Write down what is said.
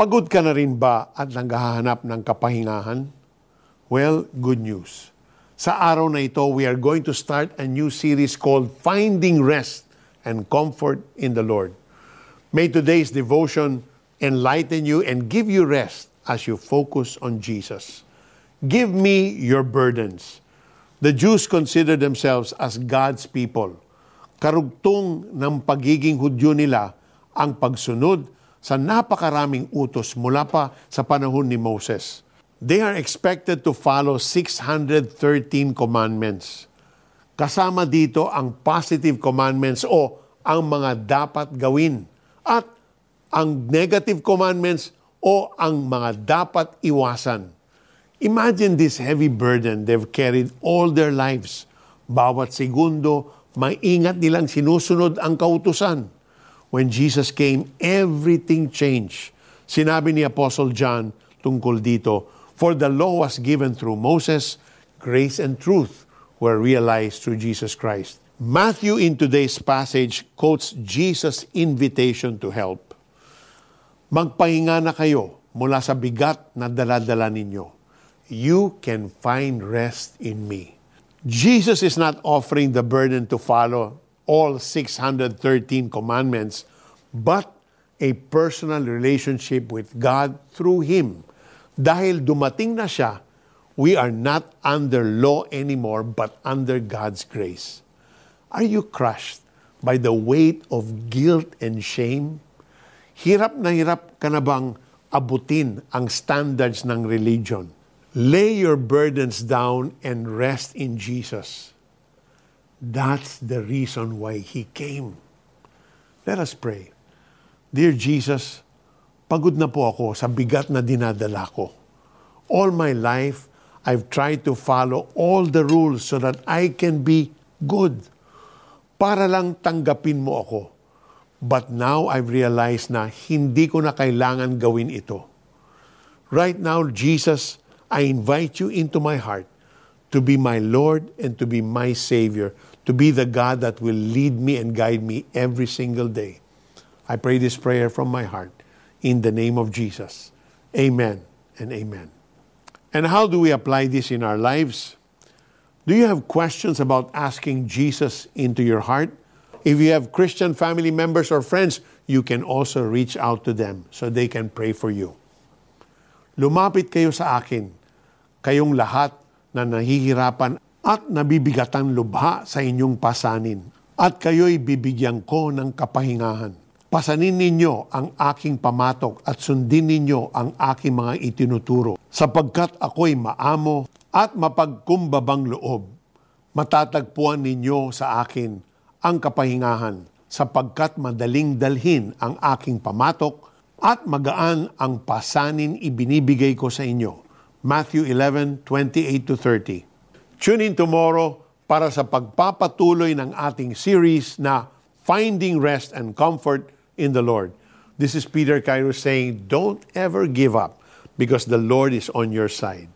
Pagod ka na rin ba at naghahanap ng kapahingahan? Well, good news. Sa araw na ito, we are going to start a new series called Finding Rest and Comfort in the Lord. May today's devotion enlighten you and give you rest as you focus on Jesus. Give me your burdens. The Jews consider themselves as God's people. Karugtong ng pagiging Hudyo nila ang pagsunod sa napakaraming utos mula pa sa panahon ni Moses. They are expected to follow 613 commandments. Kasama dito ang positive commandments o ang mga dapat gawin at ang negative commandments o ang mga dapat iwasan. Imagine this heavy burden they've carried all their lives. Bawat segundo, maingat nilang sinusunod ang kautusan. When Jesus came, everything changed. Sinabi ni Apostle John tungkol dito, For the law was given through Moses, grace and truth were realized through Jesus Christ. Matthew in today's passage quotes Jesus' invitation to help. Magpahinga na kayo mula sa bigat na daladala ninyo. You can find rest in me. Jesus is not offering the burden to follow all 613 commandments, but a personal relationship with God through Him. Dahil dumating na siya, we are not under law anymore, but under God's grace. Are you crushed by the weight of guilt and shame? Hirap na hirap ka na bang abutin ang standards ng religion? Lay your burdens down and rest in Jesus. That's the reason why He came. Let us pray. Dear Jesus, pagod na po ako sa bigat na dinadala ko. All my life, I've tried to follow all the rules so that I can be good. Para lang tanggapin mo ako. But now I've realized na hindi ko na kailangan gawin ito. Right now, Jesus, I invite you into my heart to be my Lord and to be my Savior, to be the God that will lead me and guide me every single day. I pray this prayer from my heart in the name of Jesus. Amen and amen. And how do we apply this in our lives? Do you have questions about asking Jesus into your heart? If you have Christian family members or friends, you can also reach out to them so they can pray for you. Lumapit kayo sa akin, kayong lahat na nahihirapan at nabibigatan lubha sa inyong pasanin, at kayo'y bibigyan ko ng kapahingahan. Pasanin ninyo ang aking pamatok at sundin ninyo ang aking mga itinuturo, sapagkat ako'y maamo at mapagkumbabang loob. Matatagpuan ninyo sa akin ang kapahingahan, sapagkat madaling dalhin ang aking pamatok at magaan ang pasanin ibinibigay ko sa inyo. Matthew 11:28-30. Tune in tomorrow para sa pagpapatuloy ng ating series na Finding Rest and Comfort in the Lord. This is Peter Cairo saying, Don't ever give up because the Lord is on your side.